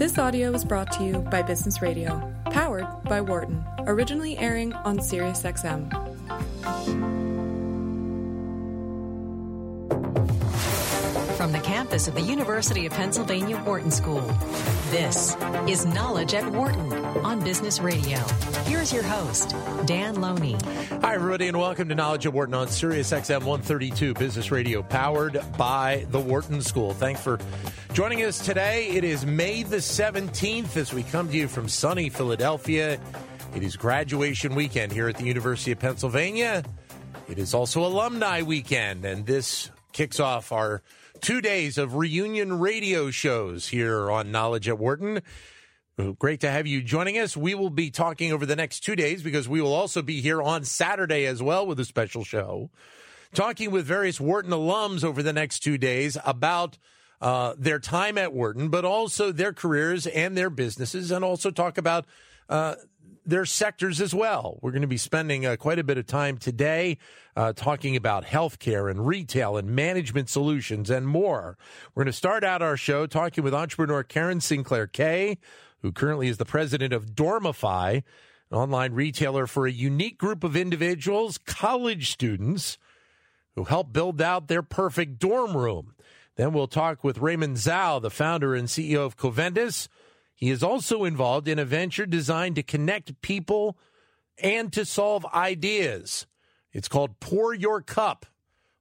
This audio was brought to you by Business Radio, powered by Wharton, originally airing on SiriusXM. Campus of the University of Pennsylvania Wharton School, this is Knowledge at Wharton on Business Radio. Here's your host, Dan Loney. Hi, everybody, and welcome to Knowledge at Wharton on Sirius XM 132 Business Radio, powered by the Wharton School. Thanks for joining us today. It is May the 17th as we come to you from sunny Philadelphia. It is graduation weekend here at the University of Pennsylvania. It is also alumni weekend, and this kicks off our two days of reunion radio shows here on Knowledge at Wharton. Great to have you joining us. We will be talking over the next two days because we will also be here on Saturday as well with a special show, talking with various Wharton alums over the next two days about uh, their time at Wharton, but also their careers and their businesses, and also talk about uh, their sectors as well. We're going to be spending uh, quite a bit of time today uh, talking about healthcare and retail and management solutions and more. We're going to start out our show talking with entrepreneur Caren Sinclair-Kay, who currently is the president of Dormify, an online retailer for a unique group of individuals, college students, who help build out their perfect dorm room. Then we'll talk with Raymond Zhao, the founder and CEO of Covendis he is also involved in a venture designed to connect people and to solve ideas. It's called Pour Your Cup.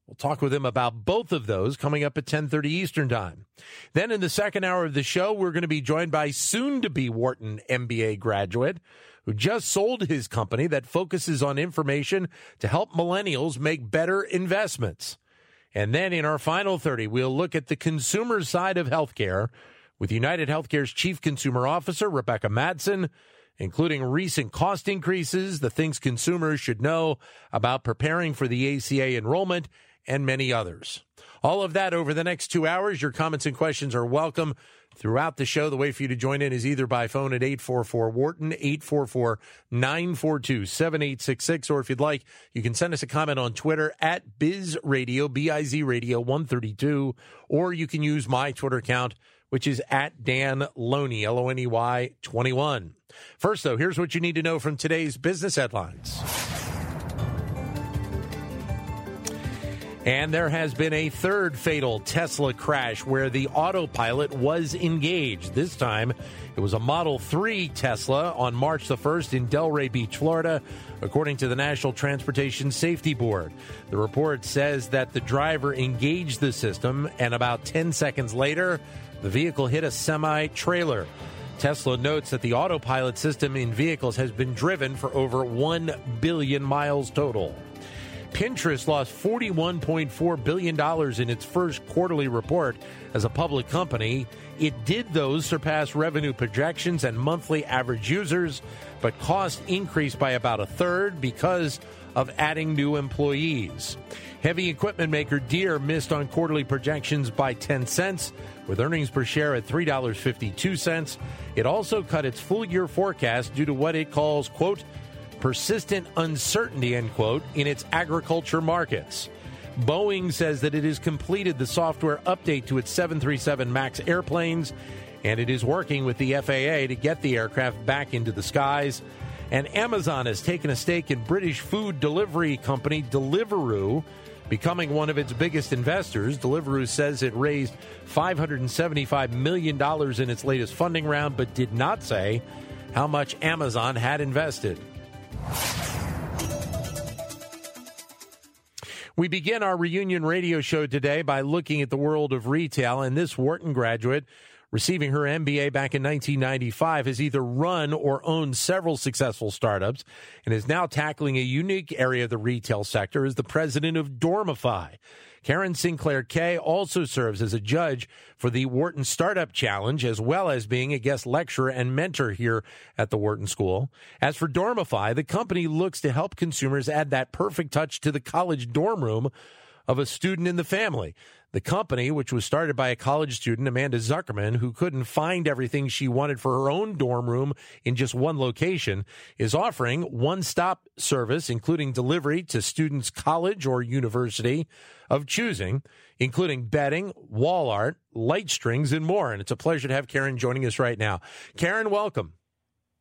We'll talk with him about both of those coming up at 10:30 Eastern Time. Then in the second hour of the show, we're going to be joined by soon to be Wharton MBA graduate who just sold his company that focuses on information to help millennials make better investments. And then in our final 30, we'll look at the consumer side of healthcare with United Healthcare's Chief Consumer Officer, Rebecca Madsen, including recent cost increases, the things consumers should know about preparing for the ACA enrollment, and many others. All of that over the next two hours. Your comments and questions are welcome throughout the show. The way for you to join in is either by phone at 844 Wharton, 844 942 7866, or if you'd like, you can send us a comment on Twitter at Biz Radio, B I Z Radio 132, or you can use my Twitter account which is at Dan Loney, L O N E Y 21. First, though, here's what you need to know from today's business headlines. And there has been a third fatal Tesla crash where the autopilot was engaged. This time, it was a Model 3 Tesla on March the 1st in Delray Beach, Florida, according to the National Transportation Safety Board. The report says that the driver engaged the system, and about 10 seconds later, the vehicle hit a semi trailer. Tesla notes that the autopilot system in vehicles has been driven for over 1 billion miles total. Pinterest lost $41.4 billion in its first quarterly report as a public company. It did those surpass revenue projections and monthly average users, but cost increased by about a third because of adding new employees. Heavy equipment maker Deere missed on quarterly projections by 10 cents, with earnings per share at $3.52. It also cut its full year forecast due to what it calls, quote, persistent uncertainty, end quote, in its agriculture markets. Boeing says that it has completed the software update to its 737 MAX airplanes, and it is working with the FAA to get the aircraft back into the skies. And Amazon has taken a stake in British food delivery company Deliveroo becoming one of its biggest investors. Deliveroo says it raised $575 million in its latest funding round, but did not say how much Amazon had invested. We begin our reunion radio show today by looking at the world of retail, and this Wharton graduate receiving her MBA back in 1995, has either run or owned several successful startups and is now tackling a unique area of the retail sector as the president of Dormify. Caren Sinclair-Kay also serves as a judge for the Wharton Startup Challenge, as well as being a guest lecturer and mentor here at the Wharton School. As for Dormify, the company looks to help consumers add that perfect touch to the college dorm room of a student in the family. The company, which was started by a college student, Amanda Zuckerman, who couldn't find everything she wanted for her own dorm room in just one location, is offering one stop service, including delivery to students' college or university of choosing. including bedding, wall art, light strings, and more. And it's a pleasure to have Caren joining us right now. Caren, welcome.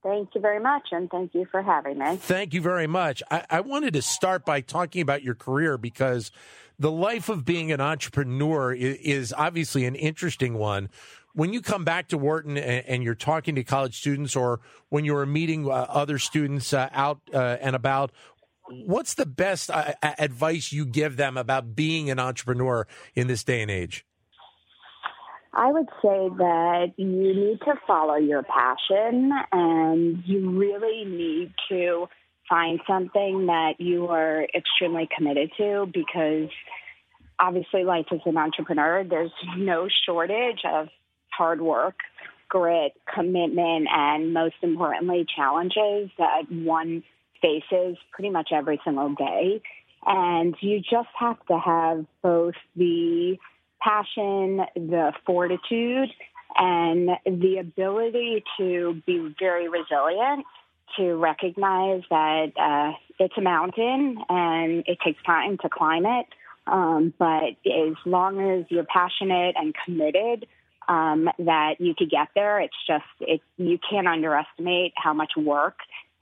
Thank you very much, and thank you for having me. Thank you very much. I, I, wanted to start by talking about your career because the life of being an entrepreneur is, obviously an interesting one. When you come back to Wharton and, you're talking to college students, or when you are meeting uh, other students uh, out uh, and about, what's the best advice you give them about being an entrepreneur in this day and age? I would say that you need to follow your passion and you really need to find something that you are extremely committed to because obviously life as an entrepreneur, there's no shortage of hard work, grit, commitment, and most importantly, challenges that one faces pretty much every single day. And you just have to have both the passion, the fortitude, and the ability to be very resilient to recognize that uh, it's a mountain and it takes time to climb it. Um, but as long as you're passionate and committed, um, that you could get there. It's just it, you can't underestimate how much work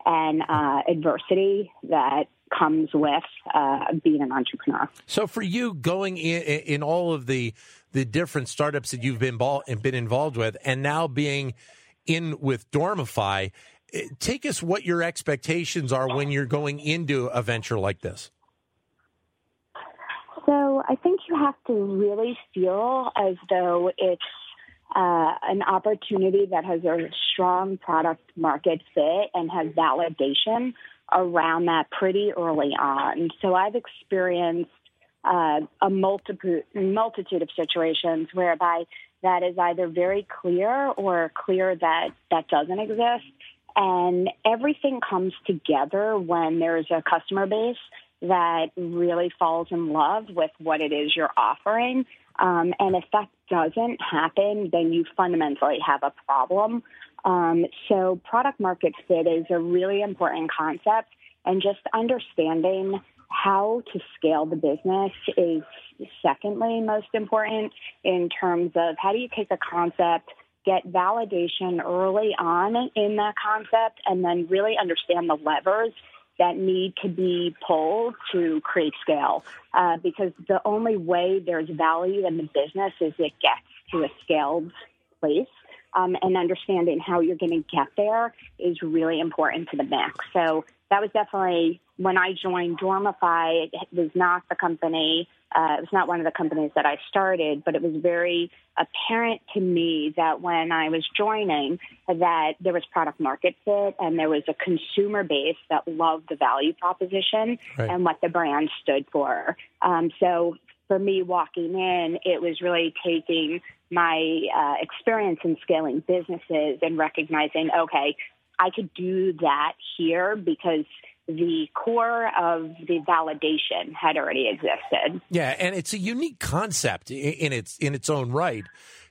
and uh, adversity that comes with uh, being an entrepreneur. So, for you, going in, in all of the the different startups that you've been been involved with, and now being in with Dormify, take us what your expectations are when you're going into a venture like this. So, I think you have to really feel as though it's uh, an opportunity that has a strong product market fit and has validation around that pretty early on. So I've experienced uh, a multiple, multitude of situations whereby that is either very clear or clear that that doesn't exist. And everything comes together when there's a customer base that really falls in love with what it is you're offering. Um, and if that doesn't happen, then you fundamentally have a problem. Um, so product market fit is a really important concept and just understanding how to scale the business is secondly most important in terms of how do you take a concept get validation early on in that concept and then really understand the levers that need to be pulled to create scale. Uh, because the only way there's value in the business is it gets to a scaled place. Um, and understanding how you're going to get there is really important to the mix. So that was definitely when I joined Dormify. It was not the company. Uh, it was not one of the companies that I started, but it was very apparent to me that when I was joining, that there was product market fit and there was a consumer base that loved the value proposition right. and what the brand stood for. Um, so for me walking in, it was really taking my uh, experience in scaling businesses and recognizing, okay, I could do that here because the core of the validation had already existed. Yeah, and it's a unique concept in its in its own right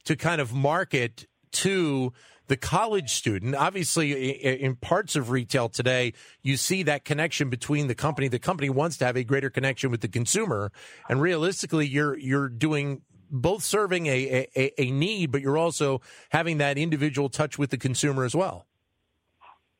to kind of market to the college student. Obviously, in parts of retail today, you see that connection between the company. The company wants to have a greater connection with the consumer, and realistically, you're you're doing both serving a, a, a need, but you're also having that individual touch with the consumer as well.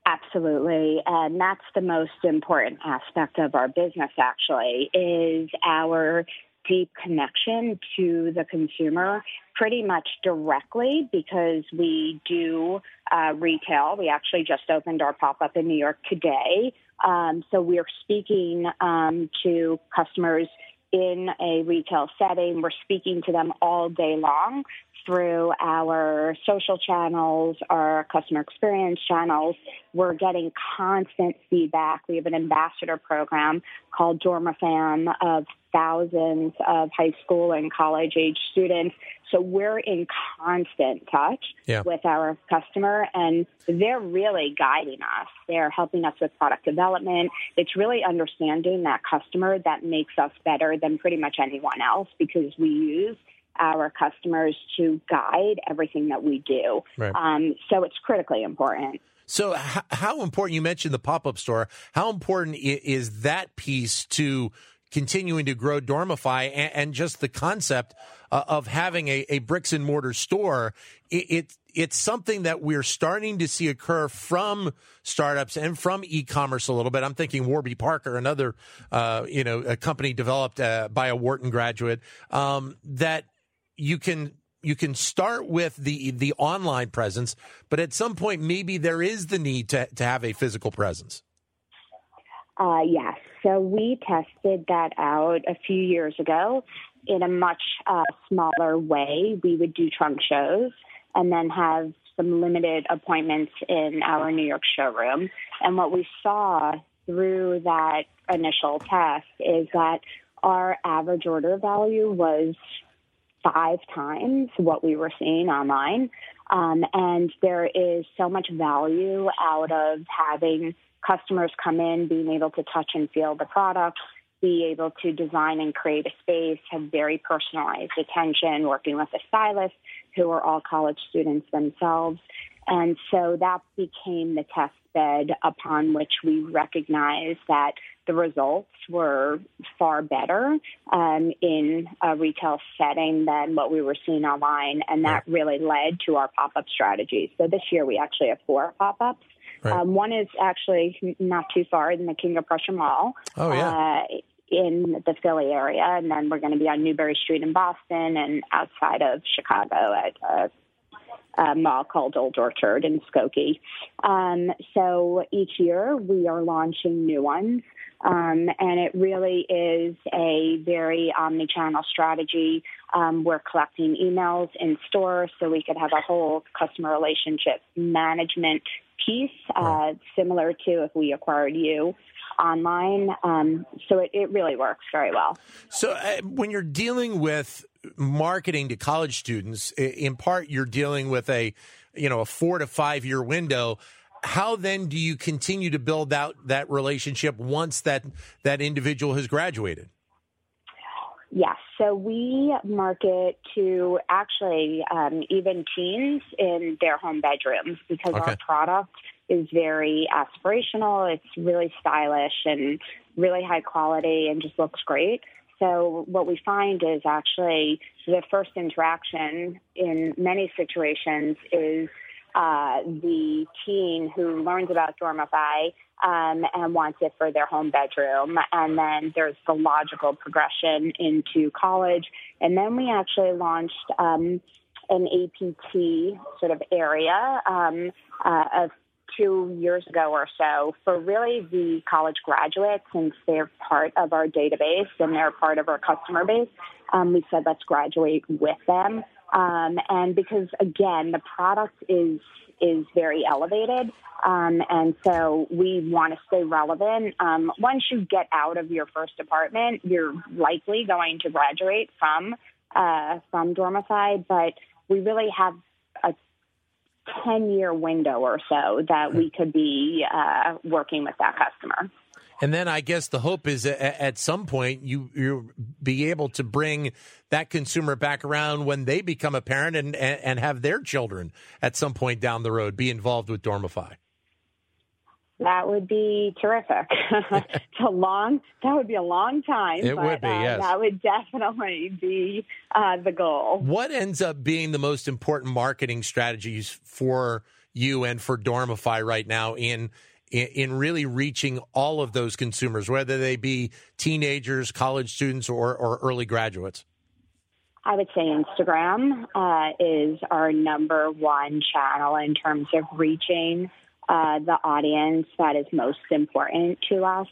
Absolutely. And that's the most important aspect of our business, actually, is our deep connection to the consumer pretty much directly because we do uh, retail. We actually just opened our pop up in New York today. Um, so we're speaking um, to customers in a retail setting. We're speaking to them all day long through our social channels, our customer experience channels. We're getting constant feedback. We have an ambassador program called Dormifam of thousands of high school and college age students. So we're in constant touch yeah. with our customer and they're really guiding us. They're helping us with product development. It's really understanding that customer that makes us better than pretty much anyone else because we use our customers to guide everything that we do. Right. Um, so it's critically important. So, how important you mentioned the pop up store? How important is that piece to continuing to grow Dormify and, and just the concept uh, of having a, a, bricks and mortar store. It, it, it's something that we're starting to see occur from startups and from e-commerce a little bit. I'm thinking Warby Parker, another uh, you know a company developed uh, by a Wharton graduate um, that you can you can start with the the online presence, but at some point maybe there is the need to to have a physical presence. Uh, yes. So we tested that out a few years ago in a much uh, smaller way. We would do trunk shows and then have some limited appointments in our New York showroom. And what we saw through that initial test is that our average order value was five times what we were seeing online. Um, and there is so much value out of having customers come in, being able to touch and feel the product, be able to design and create a space, have very personalized attention, working with a stylist who are all college students themselves. And so that became the test bed upon which we recognized that the results were far better um, in a retail setting than what we were seeing online. And that really led to our pop up strategy. So this year we actually have four pop ups. Right. Um, one is actually not too far in the King of Prussia Mall. Oh, yeah. Uh, in the Philly area, and then we're going to be on Newbury Street in Boston and outside of Chicago at a, mall called Old Orchard in Skokie. Um, so each year we are launching new ones. Um, and it really is a very omni-channel strategy. Um, we're collecting emails in store so we could have a whole customer relationship management piece, uh, similar to if we acquired you online. Um, so it, it, really works very well. So uh, when you're dealing with marketing to college students, in part you're dealing with a you know a four to five year window. How then do you continue to build out that relationship once that that individual has graduated? Yes. So we market to actually um, even teens in their home bedrooms because okay. our product is very aspirational. It's really stylish and really high quality and just looks great. So what we find is actually the first interaction in many situations is uh, the teen who learns about Dormify um, and wants it for their home bedroom. And then there's the logical progression into college. And then we actually launched um, an APT sort of area um, uh, of two years ago or so for really the college graduates since they're part of our database and they're part of our customer base. Um, we said let's graduate with them. Um, and because again, the product is is very elevated. Um, and so we want to stay relevant. Um, once you get out of your first apartment, you're likely going to graduate from uh, from Dormify, but we really have a 10 year window or so that we could be uh, working with that customer. And then I guess the hope is at some point you you be able to bring that consumer back around when they become a parent and, and have their children at some point down the road be involved with Dormify. That would be terrific. it's a long. That would be a long time. It but, would be. Uh, yes, that would definitely be uh, the goal. What ends up being the most important marketing strategies for you and for Dormify right now in in, really reaching all of those consumers, whether they be teenagers, college students, or, or early graduates? I would say Instagram uh, is our number one channel in terms of reaching uh, the audience that is most important to us.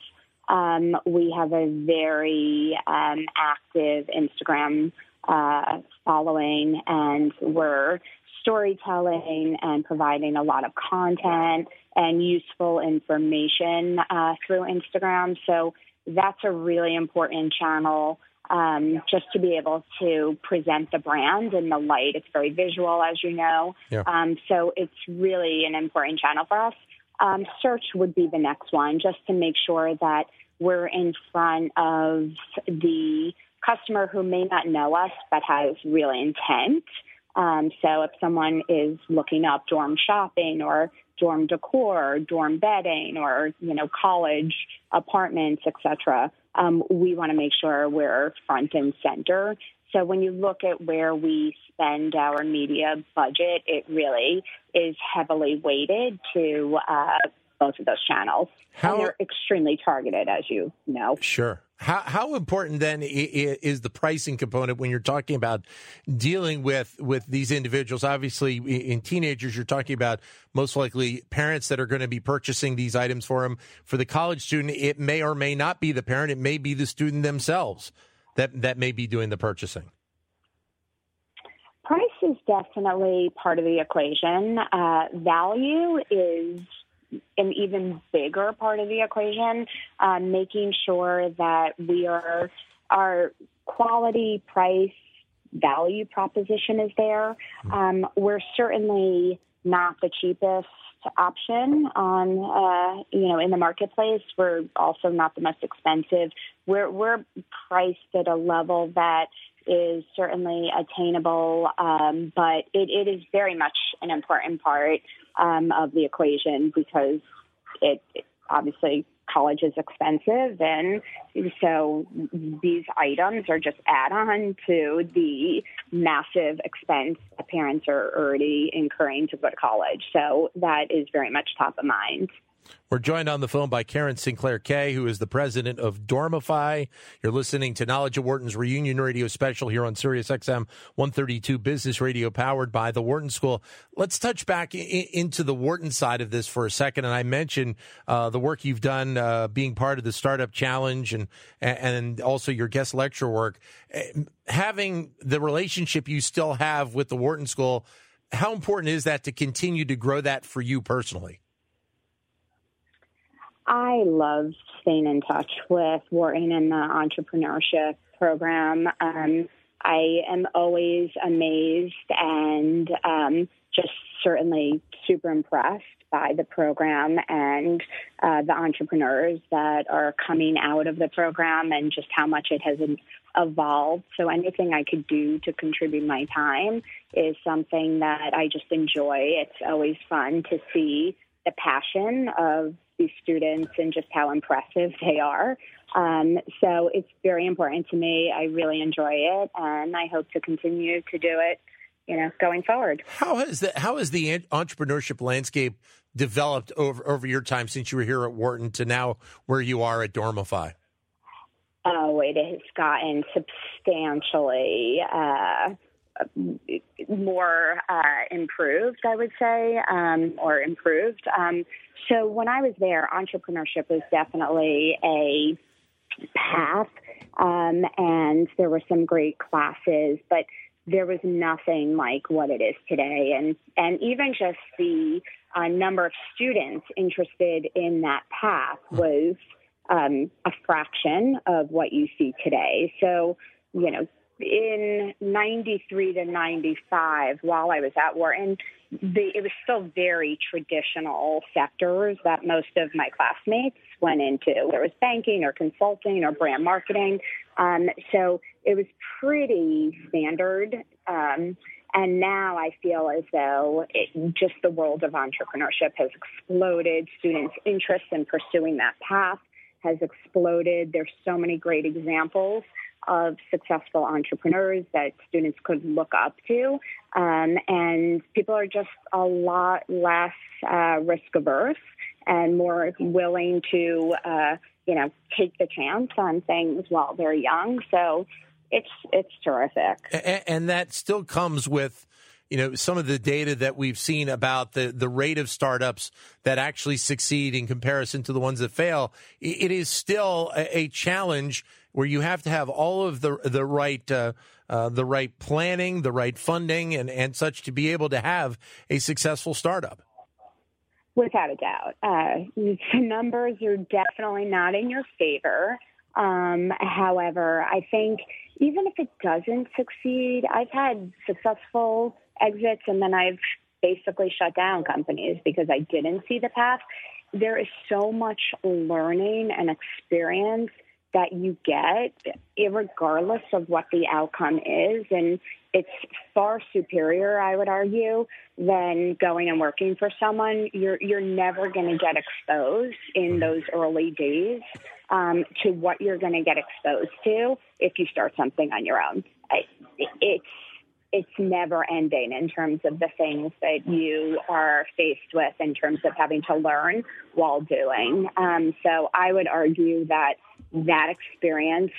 Um, we have a very um, active Instagram uh, following, and we're storytelling and providing a lot of content and useful information uh, through Instagram. So that's a really important channel um, just to be able to present the brand in the light. It's very visual, as you know. Yeah. Um, so it's really an important channel for us. Um, search would be the next one, just to make sure that we're in front of the customer who may not know us but has real intent. Um, so if someone is looking up dorm shopping or dorm decor, dorm bedding, or you know college apartments, etc., um, we want to make sure we're front and center. So when you look at where we spend our media budget, it really is heavily weighted to uh, both of those channels. How, and they're extremely targeted, as you know. Sure. How, how important then is the pricing component when you're talking about dealing with, with these individuals? Obviously, in teenagers, you're talking about most likely parents that are going to be purchasing these items for them. For the college student, it may or may not be the parent; it may be the student themselves that that may be doing the purchasing. Price is definitely part of the equation. Uh, value is an even bigger part of the equation, um, making sure that we are our quality price value proposition is there. Um, we're certainly not the cheapest option on uh, you know in the marketplace. We're also not the most expensive. We're we're priced at a level that is certainly attainable, um, but it, it is very much an important part um, of the equation because it, it obviously college is expensive and so these items are just add on to the massive expense that parents are already incurring to go to college. So that is very much top of mind we're joined on the phone by Caren Sinclair-Kay, who is the president of Dormify. You're listening to Knowledge at Wharton's Reunion Radio special here on Sirius XM 132 Business Radio, powered by the Wharton School. Let's touch back I- into the Wharton side of this for a second. And I mentioned uh, the work you've done uh, being part of the Startup Challenge and and also your guest lecture work. Eh, having the relationship you still have with the Wharton School, how important is that to continue to grow that for you personally? I love staying in touch with Wharton and the entrepreneurship program. Um, I am always amazed and um, just certainly super impressed by the program and uh, the entrepreneurs that are coming out of the program and just how much it has evolved. So anything I could do to contribute my time is something that I just enjoy. It's always fun to see the passion of these students and just how impressive they are. Um, so it's very important to me. I really enjoy it, and I hope to continue to do it. You know, going forward. How has the how has the entrepreneurship landscape developed over over your time since you were here at Wharton to now where you are at Dormify? Oh, it has gotten substantially uh, more uh, improved, I would say, um, or improved. Um, so when I was there, entrepreneurship was definitely a path, um, and there were some great classes, but there was nothing like what it is today, and and even just the uh, number of students interested in that path was um, a fraction of what you see today. So you know, in 93 to 95 while I was at Wharton, the, it was still very traditional sectors that most of my classmates went into. There was banking or consulting or brand marketing. Um, so it was pretty standard. Um, and now I feel as though it, just the world of entrepreneurship has exploded. Students' interest in pursuing that path has exploded. There's so many great examples of successful entrepreneurs that students could look up to. Um, and people are just a lot less uh, risk averse and more willing to, uh, you know, take the chance on things while they're young. So it's it's terrific. And, and that still comes with you know some of the data that we've seen about the the rate of startups that actually succeed in comparison to the ones that fail it is still a, a challenge where you have to have all of the the right uh, uh, the right planning, the right funding, and and such to be able to have a successful startup. Without a doubt, uh, the numbers are definitely not in your favor. Um, however, I think even if it doesn't succeed, I've had successful exits and then I've basically shut down companies because I didn't see the path. There is so much learning and experience that you get, regardless of what the outcome is. And it's far superior, I would argue, than going and working for someone. You're you're never going to get exposed in those early days um, to what you're going to get exposed to if you start something on your own. it's it's never ending in terms of the things that you are faced with in terms of having to learn while doing. Um, so I would argue that that experience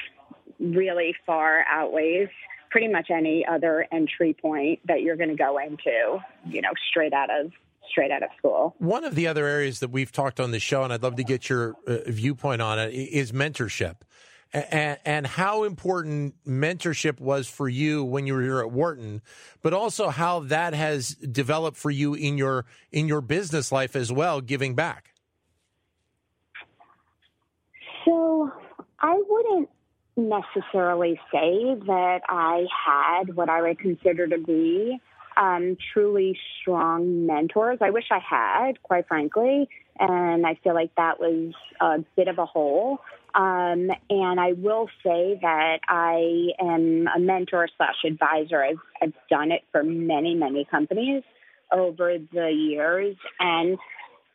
really far outweighs pretty much any other entry point that you're going to go into, you know, straight out of straight out of school. One of the other areas that we've talked on the show, and I'd love to get your uh, viewpoint on it, is mentorship. And, and, how important mentorship was for you when you were here at Wharton, but also how that has developed for you in your in your business life as well, giving back. So I wouldn't necessarily say that I had what I would consider to be um, truly strong mentors. I wish I had, quite frankly, and I feel like that was a bit of a hole. Um, and I will say that I am a mentor slash advisor. I've, I've done it for many, many companies over the years. And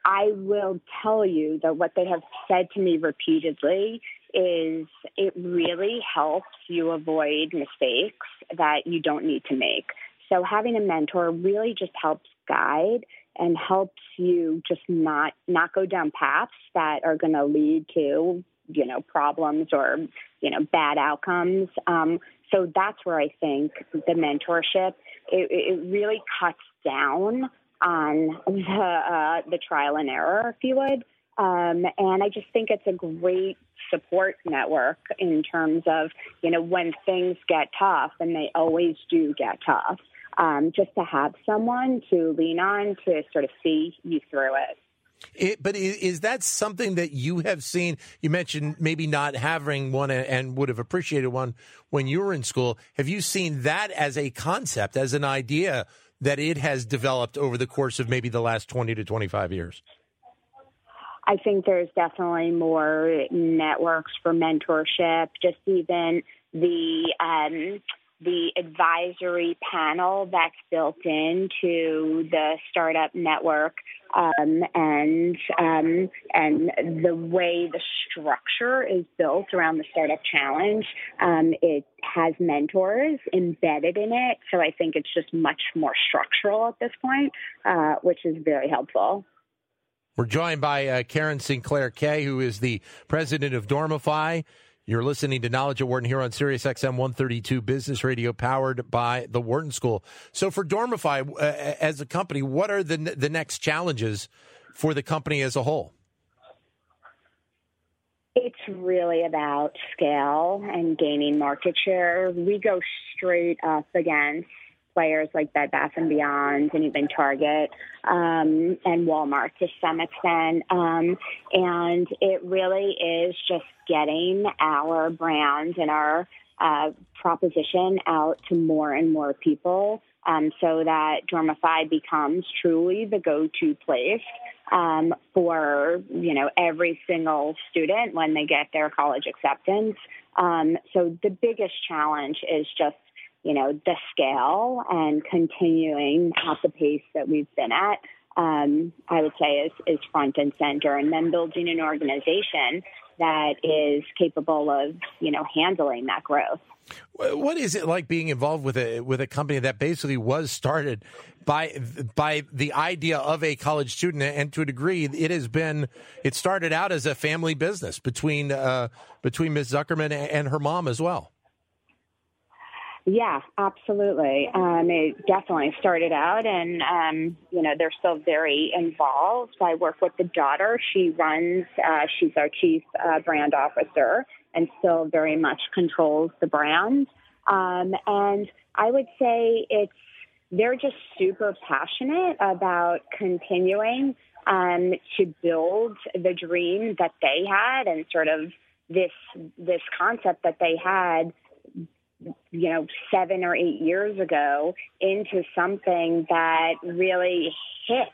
I will tell you that what they have said to me repeatedly is it really helps you avoid mistakes that you don't need to make. So having a mentor really just helps guide and helps you just not not go down paths that are going to lead to you know problems or you know bad outcomes. Um, so that's where I think the mentorship it, it really cuts down on the uh, the trial and error, if you would. Um, and I just think it's a great support network in terms of, you know, when things get tough, and they always do get tough, um, just to have someone to lean on to sort of see you through it. It, but is that something that you have seen? You mentioned maybe not having one and would have appreciated one when you were in school. Have you seen that as a concept, as an idea that it has developed over the course of maybe the last 20 to 25 years? I think there's definitely more networks for mentorship, just even the um, the advisory panel that's built into the startup network um, and um, and the way the structure is built around the startup challenge um, it has mentors embedded in it so i think it's just much more structural at this point uh, which is very helpful we're joined by uh, Caren Sinclair-Kay, who is the president of Dormify. You're listening to Knowledge at Wharton here on Sirius XM 132 Business Radio, powered by the Wharton School. So, for Dormify uh, as a company, what are the the next challenges for the company as a whole? It's really about scale and gaining market share. We go straight up against players like Bed Bath and Beyond and even Target um, and Walmart to some extent. Um, and it really is just getting our brand and our uh, proposition out to more and more people um, so that Dormify becomes truly the go-to place um, for you know every single student when they get their college acceptance. Um, so the biggest challenge is just you know, the scale and continuing at the pace that we've been at, um, I would say is, is front and center. And then building an organization that is capable of, you know, handling that growth. What is it like being involved with a with a company that basically was started by by the idea of a college student, and to a degree, it has been it started out as a family business between uh, between Ms. Zuckerman and her mom as well. Yeah, absolutely. Um, it definitely started out, and um, you know they're still very involved. I work with the daughter. She runs. Uh, she's our chief uh, brand officer, and still very much controls the brand. Um, and I would say it's they're just super passionate about continuing um, to build the dream that they had, and sort of this this concept that they had you know, seven or eight years ago into something that really hits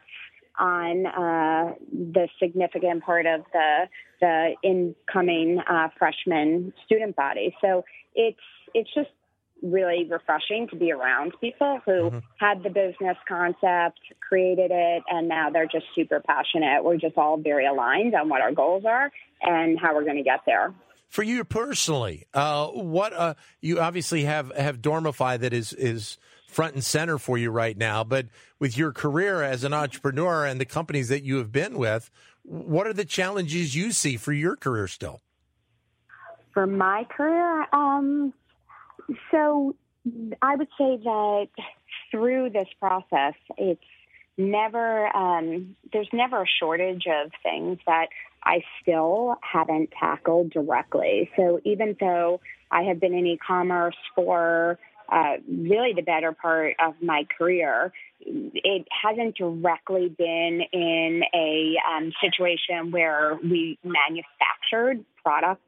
on uh, the significant part of the the incoming uh, freshman student body. So it's it's just really refreshing to be around people who mm-hmm. had the business concept, created it, and now they're just super passionate. We're just all very aligned on what our goals are and how we're going to get there. For you personally, uh, what uh, you obviously have have Dormify that is is front and center for you right now, but with your career as an entrepreneur and the companies that you have been with, what are the challenges you see for your career still? For my career, um, so I would say that through this process, it's never um, there's never a shortage of things that I still haven't tackled directly. So even though I have been in e-commerce for uh, really the better part of my career, it hasn't directly been in a um, situation where we manufactured products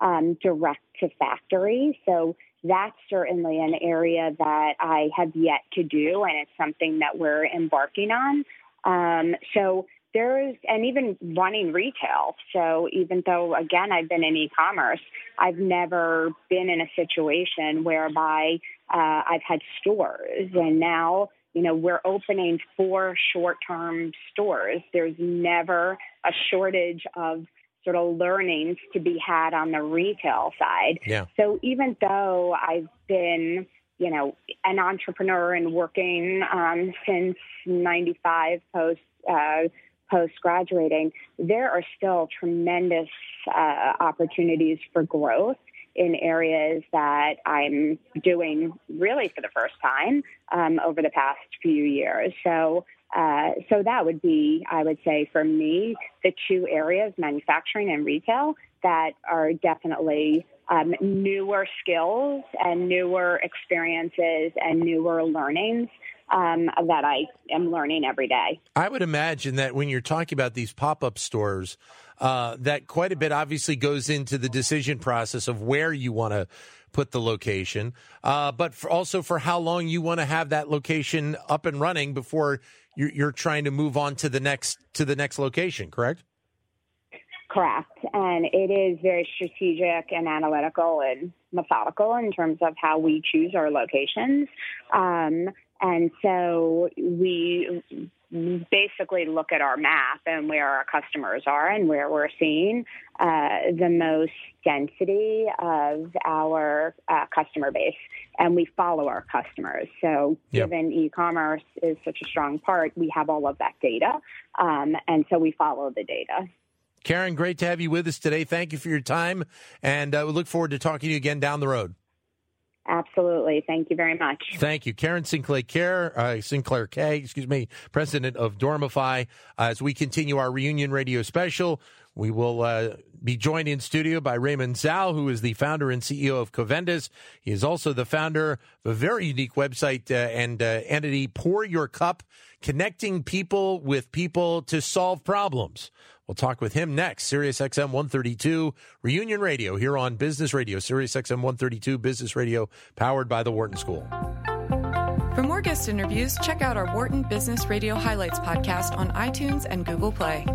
um, direct to factory. So that's certainly an area that I have yet to do, and it's something that we're embarking on. Um, so there's, and even running retail. So even though, again, I've been in e-commerce, I've never been in a situation whereby uh, I've had stores, and now you know, we're opening four short term stores. There's never a shortage of sort of learnings to be had on the retail side. Yeah. So even though I've been, you know, an entrepreneur and working um, since 95 post, uh, post graduating, there are still tremendous uh, opportunities for growth in areas that I'm doing really for the first time um, over the past few years. So, uh, so that would be, I would say, for me, the two areas, manufacturing and retail, that are definitely um, newer skills and newer experiences and newer learnings um, that I am learning every day. I would imagine that when you're talking about these pop up stores, uh, that quite a bit obviously goes into the decision process of where you want to put the location, uh, but for also for how long you want to have that location up and running before you're, you're trying to move on to the next to the next location. Correct. Correct. And it is very strategic and analytical and methodical in terms of how we choose our locations. Um, and so we basically look at our map and where our customers are and where we're seeing uh, the most density of our uh, customer base. And we follow our customers. So, yep. given e commerce is such a strong part, we have all of that data. Um, and so we follow the data. Caren, great to have you with us today. Thank you for your time. And uh, we look forward to talking to you again down the road. Absolutely. Thank you very much. Thank you. Caren Sinclair Care, uh, Sinclair-Kay, excuse me, president of Dormify. Uh, as we continue our reunion radio special, we will uh, be joined in studio by Raymond Zhao, who is the founder and CEO of Covendis. He is also the founder of a very unique website uh, and uh, entity, Pour Your Cup, connecting people with people to solve problems. We'll talk with him next. Sirius XM 132 Reunion Radio here on Business Radio. Sirius XM 132 Business Radio powered by the Wharton School. For more guest interviews, check out our Wharton Business Radio Highlights podcast on iTunes and Google Play.